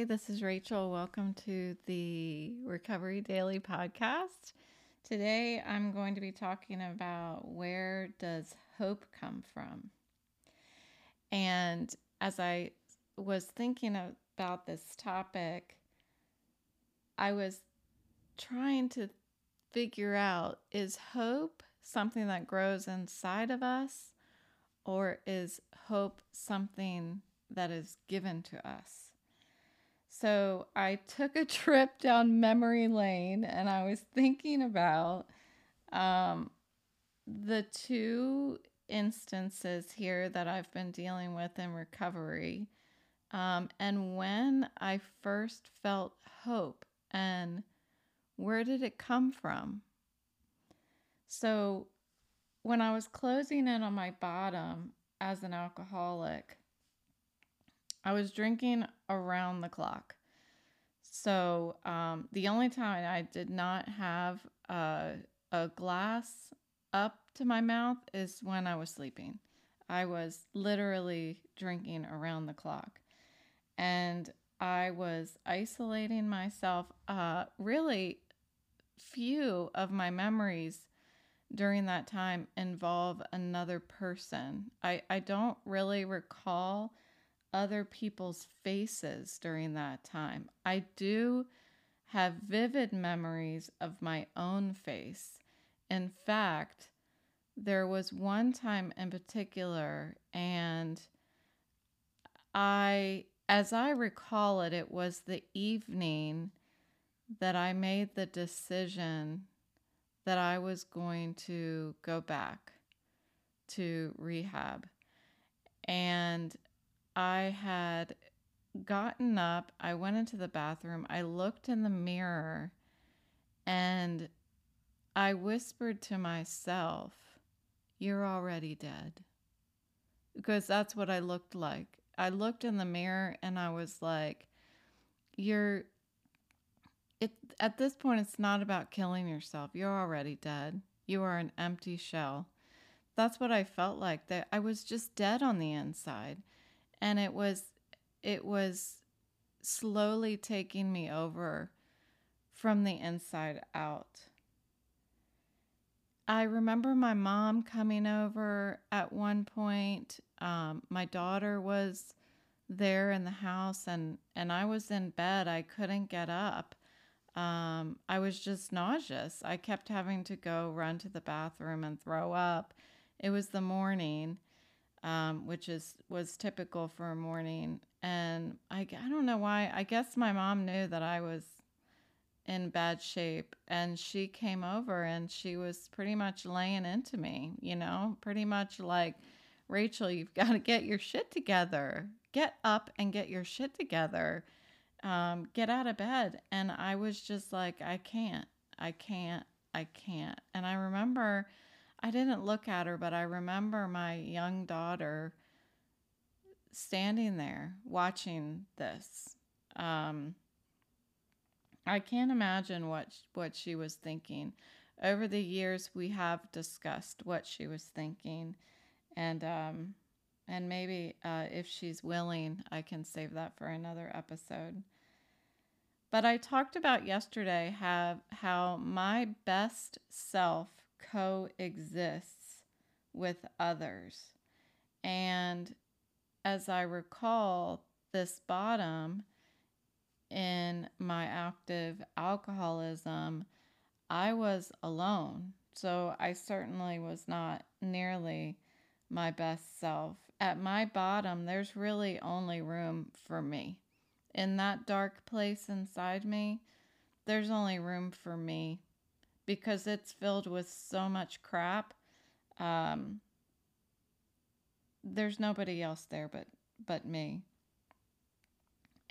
Hi, this is Rachel. Welcome to the Recovery Daily podcast. Today I'm going to be talking about where does hope come from? And as I was thinking about this topic, I was trying to figure out is hope something that grows inside of us or is hope something that is given to us? So I took a trip down memory lane and I was thinking about um, the two instances here that I've been dealing with in recovery um, and when I first felt hope and where did it come from? So when I was closing in on my bottom as an alcoholic, I was drinking around the clock. So um, the only time I did not have a, a glass up to my mouth is when I was sleeping. I was literally drinking around the clock. And I was isolating myself. Uh, really, few of my memories during that time involve another person. I, I don't really recall other people's faces during that time. I do have vivid memories of my own face. In fact, there was one time in particular, and I, as I recall it, it was the evening that I made the decision that I was going to go back to rehab. And I had gotten up, I went into the bathroom, I looked in the mirror, and I whispered to myself, You're already dead. Because that's what I looked like. I looked in the mirror and I was like, You're. It, at this point, it's not about killing yourself. You're already dead. You are an empty shell. That's what I felt like. That I was just dead on the inside and it was it was slowly taking me over from the inside out. I remember my mom coming over at one point. Um, my daughter was there in the house, and, and I was in bed. I couldn't get up. Um, I was just nauseous. I kept having to go run to the bathroom and throw up. It was the morning um, which is was typical for a morning. And I, I don't know why. I guess my mom knew that I was in bad shape, and she came over and she was pretty much laying into me. You know, pretty much like, Rachel, you've got to get your shit together. Get up and get your shit together. Um, get out of bed. And I was just like, I can't. I can't. I can't. And I remember I didn't look at her, but I remember my young daughter standing there watching this. Um, I can't imagine what what she was thinking. Over the years, we have discussed what she was thinking, and um, and maybe uh, if she's willing, I can save that for another episode. But I talked about yesterday have how my best self coexists with others. And as I recall, this bottom in my active alcoholism, I was alone. So I certainly was not nearly my best self. At my bottom, there's really only room for me. In that dark place inside me, there's only room for me because it's filled with so much crap. Um, there's nobody else there but but me.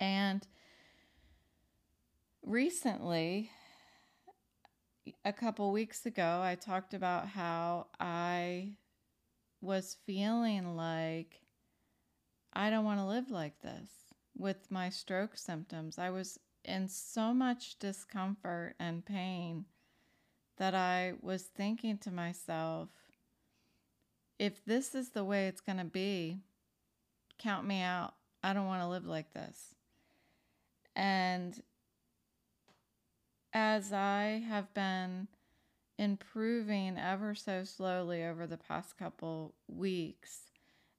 And recently, a couple weeks ago, I talked about how I was feeling like I don't want to live like this with my stroke symptoms. I was in so much discomfort and pain that I was thinking to myself, if this is the way it's going to be, count me out. I don't want to live like this. And as I have been improving ever so slowly over the past couple weeks,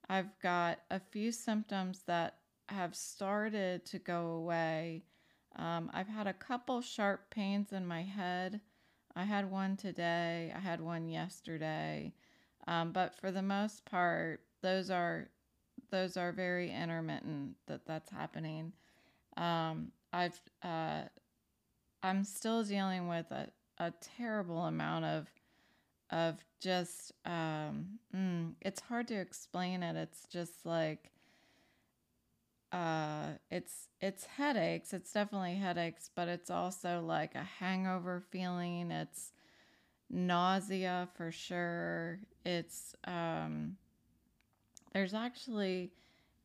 I've got a few symptoms that have started to go away. Um, I've had a couple sharp pains in my head. I had one today, I had one yesterday. Um, but for the most part, those are those are very intermittent that that's happening. Um, I've uh, I'm still dealing with a, a terrible amount of of just um, mm, it's hard to explain it. It's just like uh, it's it's headaches. It's definitely headaches, but it's also like a hangover feeling. It's nausea for sure. It's um, there's actually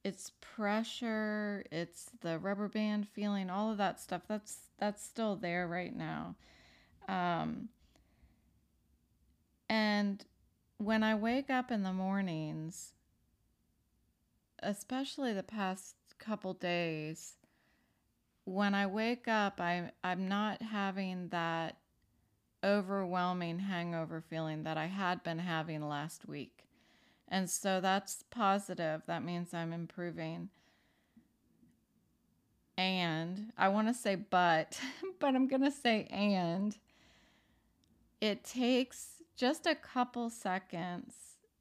it's pressure, it's the rubber band feeling, all of that stuff. That's that's still there right now. Um, and when I wake up in the mornings, especially the past couple days, when I wake up, I I'm not having that overwhelming hangover feeling that I had been having last week. And so that's positive. That means I'm improving. And I want to say but, but I'm going to say and. It takes just a couple seconds.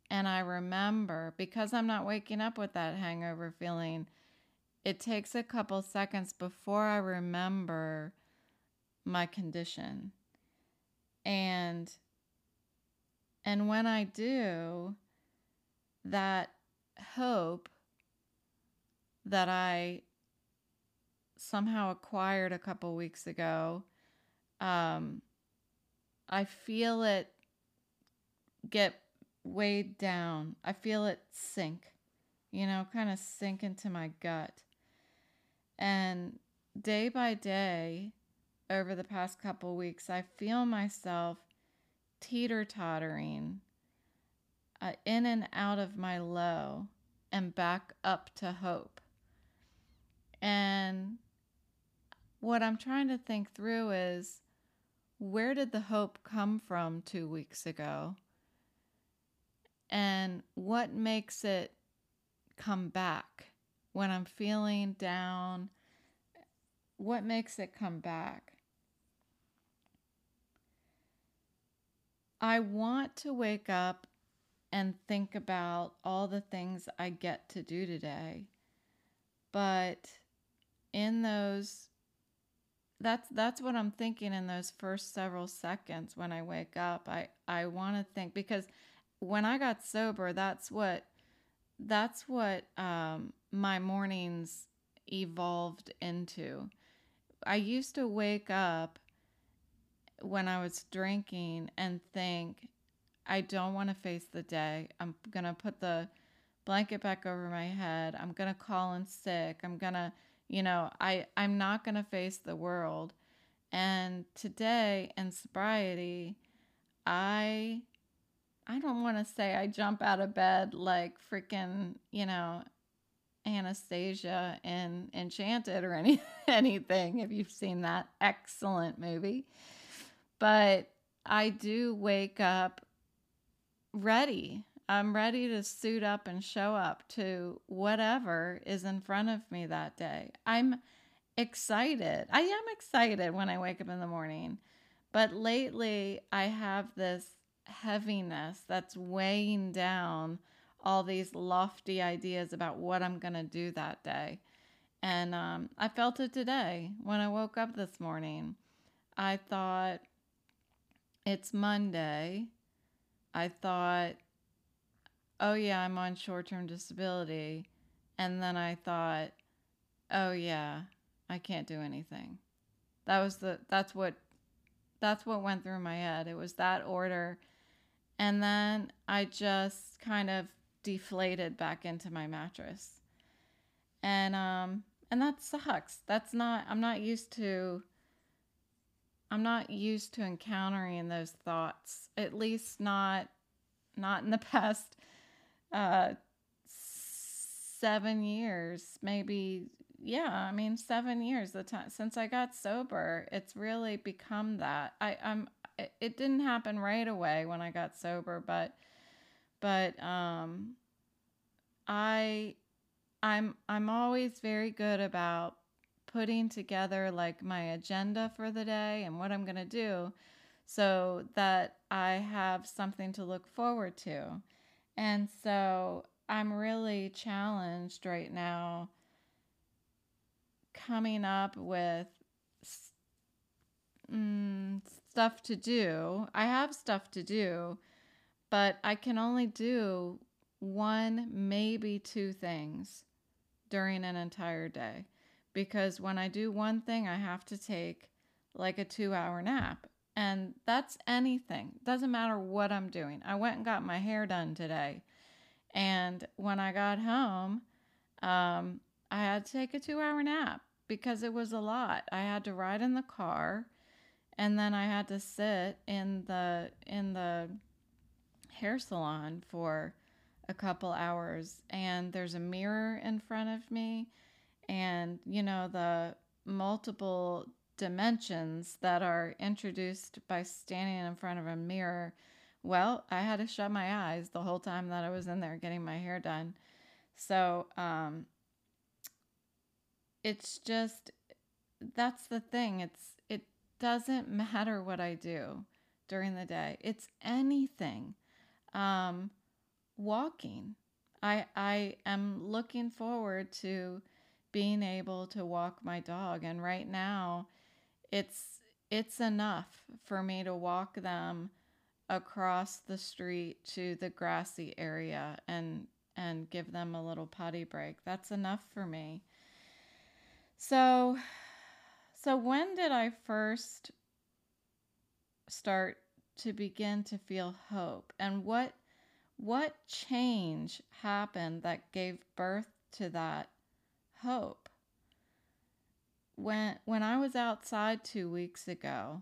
And I remember because I'm not waking up with that hangover feeling, it takes a couple seconds before I remember my condition. And and when I do, that hope that I somehow acquired a couple weeks ago, um, I feel it get weighed down. I feel it sink, you know, kind of sink into my gut. And day by day, over the past couple weeks, I feel myself teeter tottering uh, in and out of my low and back up to hope. And what I'm trying to think through is where did the hope come from two weeks ago? And what makes it come back when I'm feeling down? What makes it come back? I want to wake up and think about all the things I get to do today. But in those that's that's what I'm thinking in those first several seconds when I wake up. I I want to think because when I got sober, that's what that's what um, my mornings evolved into. I used to wake up when I was drinking and think, I don't want to face the day. I'm going to put the blanket back over my head. I'm going to call in sick. I'm going to, you know, I I'm not going to face the world. And today in sobriety, I I don't want to say I jump out of bed like freaking, you know, Anastasia in Enchanted or any anything if you've seen that excellent movie. But I do wake up ready. I'm ready to suit up and show up to whatever is in front of me that day. I'm excited. I am excited when I wake up in the morning. But lately, I have this heaviness that's weighing down all these lofty ideas about what I'm going to do that day. And um, I felt it today when I woke up this morning. I thought, it's Monday. I thought, oh, yeah, I'm on short term disability. And then I thought, oh, yeah, I can't do anything. That was the, that's what, that's what went through my head. It was that order. And then I just kind of deflated back into my mattress. And, um, and that sucks. That's not, I'm not used to, I'm not used to encountering those thoughts, at least not not in the past uh, seven years, maybe yeah, I mean, seven years the time since I got sober, it's really become that. I I'm it didn't happen right away when I got sober, but but um I I'm I'm always very good about putting together like my agenda for the day and what I'm going to do so that I have something to look forward to. And so I'm really challenged right now coming up with mm, stuff to do. I have stuff to do, but I can only do one, maybe two things during an entire day. Because when I do one thing, I have to take like a two hour nap. And that's anything. Doesn't matter what I'm doing. I went and got my hair done today. And when I got home, um, I had to take a two hour nap because it was a lot. I had to ride in the car and then I had to sit in the in the hair salon for a couple hours and there's a mirror in front of me and you know the multiple dimensions that are introduced by standing in front of a mirror. Well i had to shut my eyes the whole time that i was in there getting my hair done. So um it's just that's the thing. It's it doesn't matter what i do during the day. It's anything um walking. I I am looking forward to being able to walk my dog and right now it's it's enough for me to walk them across the street to the grassy area and and give them a little potty break. That's enough for me. So so when did I first start to begin to feel hope and what what change happened that gave birth to that hope? When when I was outside 2 weeks ago,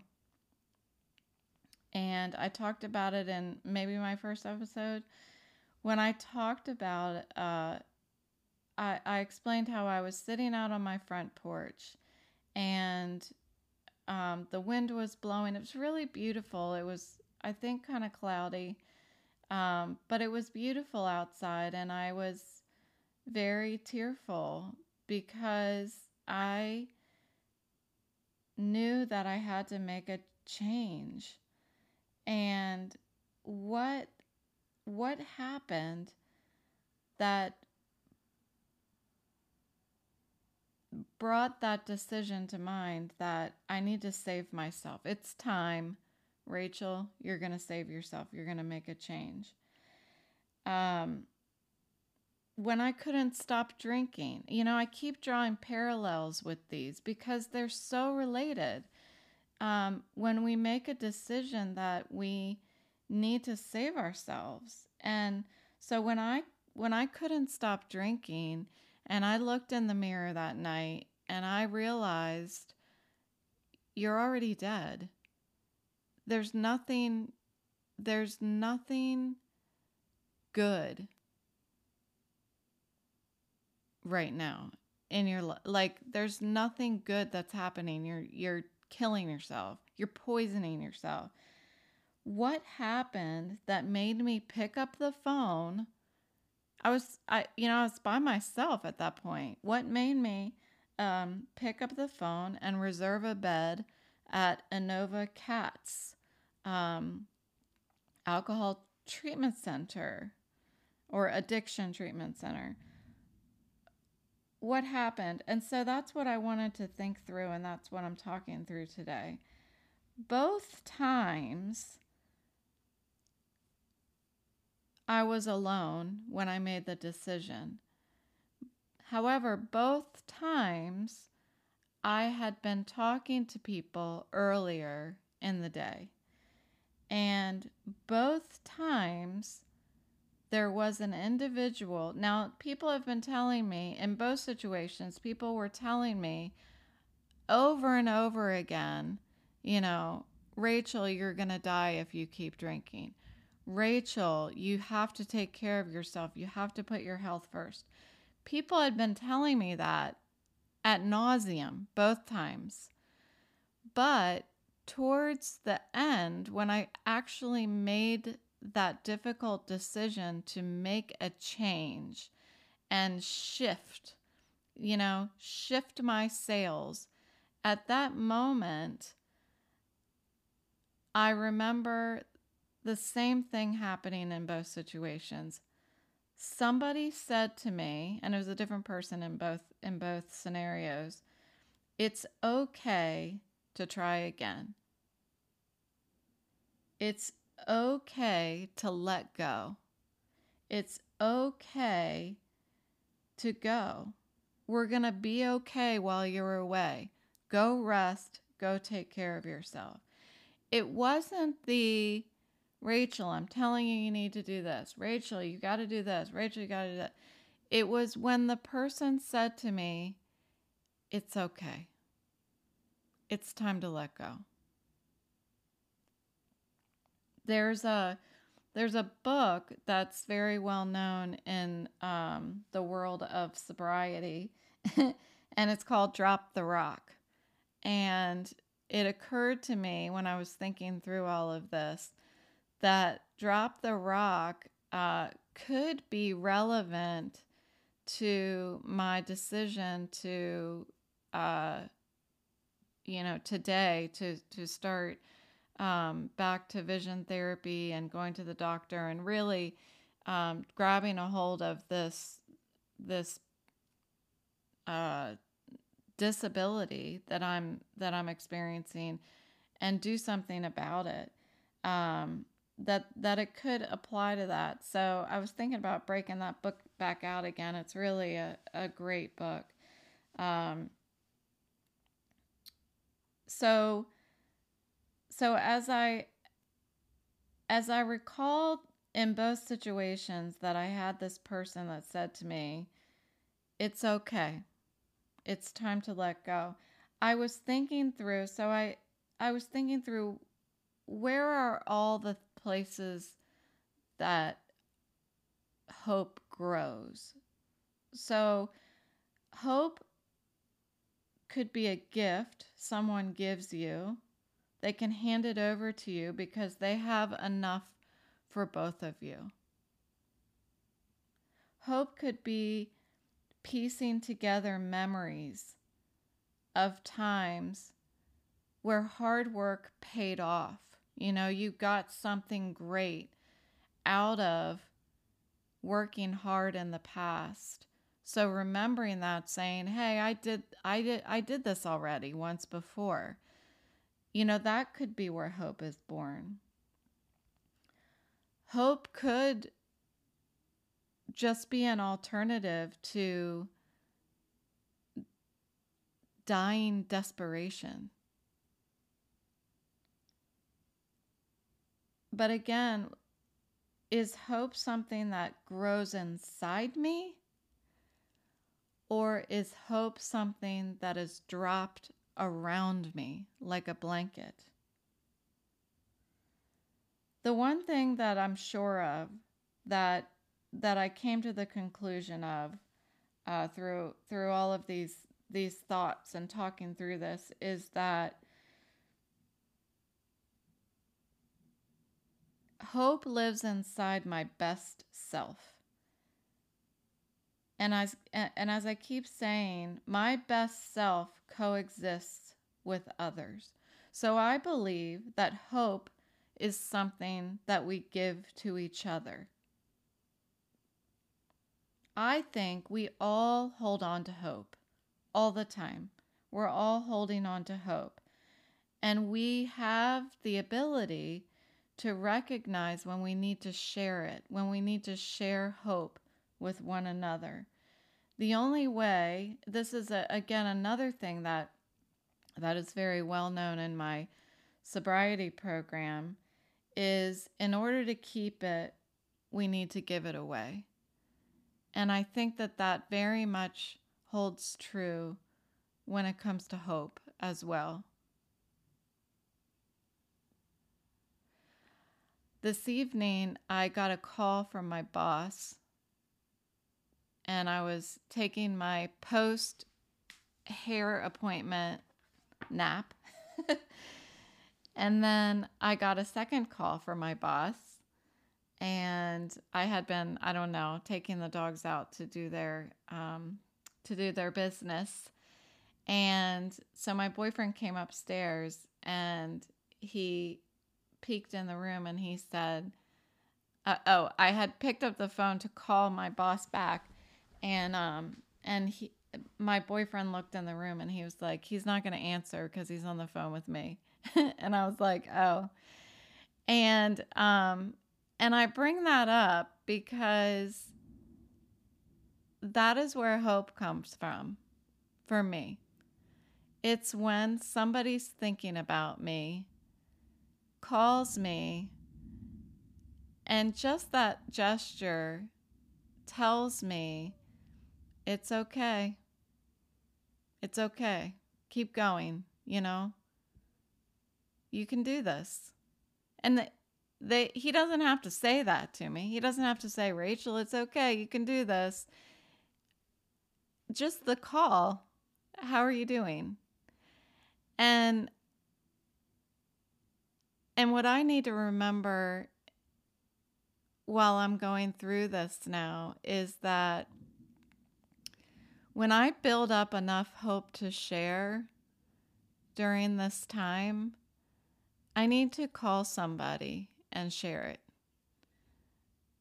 and I talked about it in maybe my first episode, when I talked about uh, I, I explained how I was sitting out on my front porch and um, the wind was blowing. It was really beautiful. It was, I think, kind of cloudy. Um, but it was beautiful outside, and I was very tearful because I knew that I had to make a change. And what what happened that brought that decision to mind that I need to save myself. It's time Rachel, you're going to save yourself. You're going to make a change. Um, when I couldn't stop drinking, you know, I keep drawing parallels with these because they're so related. Um, when we make a decision that we need to save ourselves, and so when I when I couldn't stop drinking, and I looked in the mirror that night, and I realized you're already dead. There's nothing there's nothing good right now in your life like there's nothing good that's happening. You're you're killing yourself. You're poisoning yourself. What happened that made me pick up the phone? I was i you know i was by myself at that point. What made me um, pick up the phone and reserve a bed at Inova Cats um, alcohol treatment center or addiction treatment center. What happened? And so that's what I wanted to think through, and that's what I'm talking through today. Both times I was alone when I made the decision. However, both times I had been talking to people earlier in the day. And both times there was an individual. Now, people have been telling me in both situations, people were telling me over and over again, you know, Rachel, you're going to die if you keep drinking. Rachel, you have to take care of yourself. You have to put your health first. People had been telling me that at nauseum both times. But towards the end, when I actually made that difficult decision to make a change and shift, you know, shift my sails, at that moment, I remember the same thing happening in both situations. Somebody said to me, and it was a different person in both in both scenarios, it's okay to try again. It's okay to let go. It's okay to go. We're going to be okay while you're away. Go rest, go take care of yourself. It wasn't the Rachel, I'm telling you, you need to do this. Rachel, you got to do this. Rachel, you got to do that. It was when the person said to me, It's okay. It's time to let go. There's a there's a book that's very well known in um, the world of sobriety, and it's called Drop the Rock. And it occurred to me when I was thinking through all of this that Drop the Rock uh, could be relevant to my decision to, uh, you know, today to to start um, back to vision therapy and going to the doctor and really um, grabbing a hold of this this uh, disability that I'm that I'm experiencing and do something about it. Um, that that it could apply to that. So I was thinking about breaking that book back out again. It's really a, a great book. Um, so so as I as I recall in both situations that I had this person that said to me, "It's okay. It's time to let go." I was thinking through, so I I was thinking through where are all the places that hope grows. So hope could be a gift someone gives you they can hand it over to you because they have enough for both of you. Hope could be piecing together memories of times where hard work paid off. You know, you got something great out of working hard in the past. So remembering that saying, "Hey, I did I did I did this already once before." You know, that could be where hope is born. Hope could just be an alternative to dying desperation. But again, is hope something that grows inside me? Or is hope something that is dropped around me like a blanket. The one thing that I'm sure of that that I came to the conclusion of uh, through through all of these these thoughts and talking through this is that hope lives inside my best self. And as and as I keep saying, my best self coexists with others. So I believe that hope is something that we give to each other. I think we all hold on to hope all the time. We're all holding on to hope. And we have the ability to recognize when we need to share it, when we need to share hope with one another. The only way, this is a, again another thing that that is very well known in my sobriety program is in order to keep it, we need to give it away. And I think that that very much holds true when it comes to hope as well. This evening, I got a call from my boss, and I was taking my post hair appointment nap. and then I got a second call from my boss. And I had been, I don't know, taking the dogs out to do their um, to do their business. And so my boyfriend came upstairs and he peeked in the room and he said, uh, "Oh, I had picked up the phone to call my boss back, and um, and he, my boyfriend looked in the room and he was like, he's not going to answer because he's on the phone with me, and I was like, oh, and um, and I bring that up because that is where hope comes from, for me. It's when somebody's thinking about me, calls me, and just that gesture tells me it's okay. It's okay. Keep going, you know? You can do this. And the, they he doesn't have to say that to me. He doesn't have to say, "Rachel, it's okay. You can do this." Just the call, "How are you doing?" And and what I need to remember while I'm going through this now is that when I build up enough hope to share during this time, I need to call somebody and share it.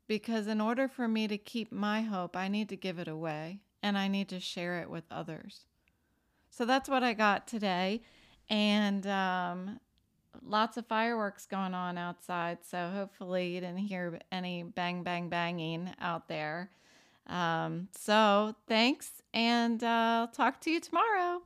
Because in order for me to keep my hope, I need to give it away and I need to share it with others. So that's what I got today. And um, lots of fireworks going on outside. So hopefully you didn't hear any bang, bang, banging out there. Um, so thanks, and uh, I'll talk to you tomorrow.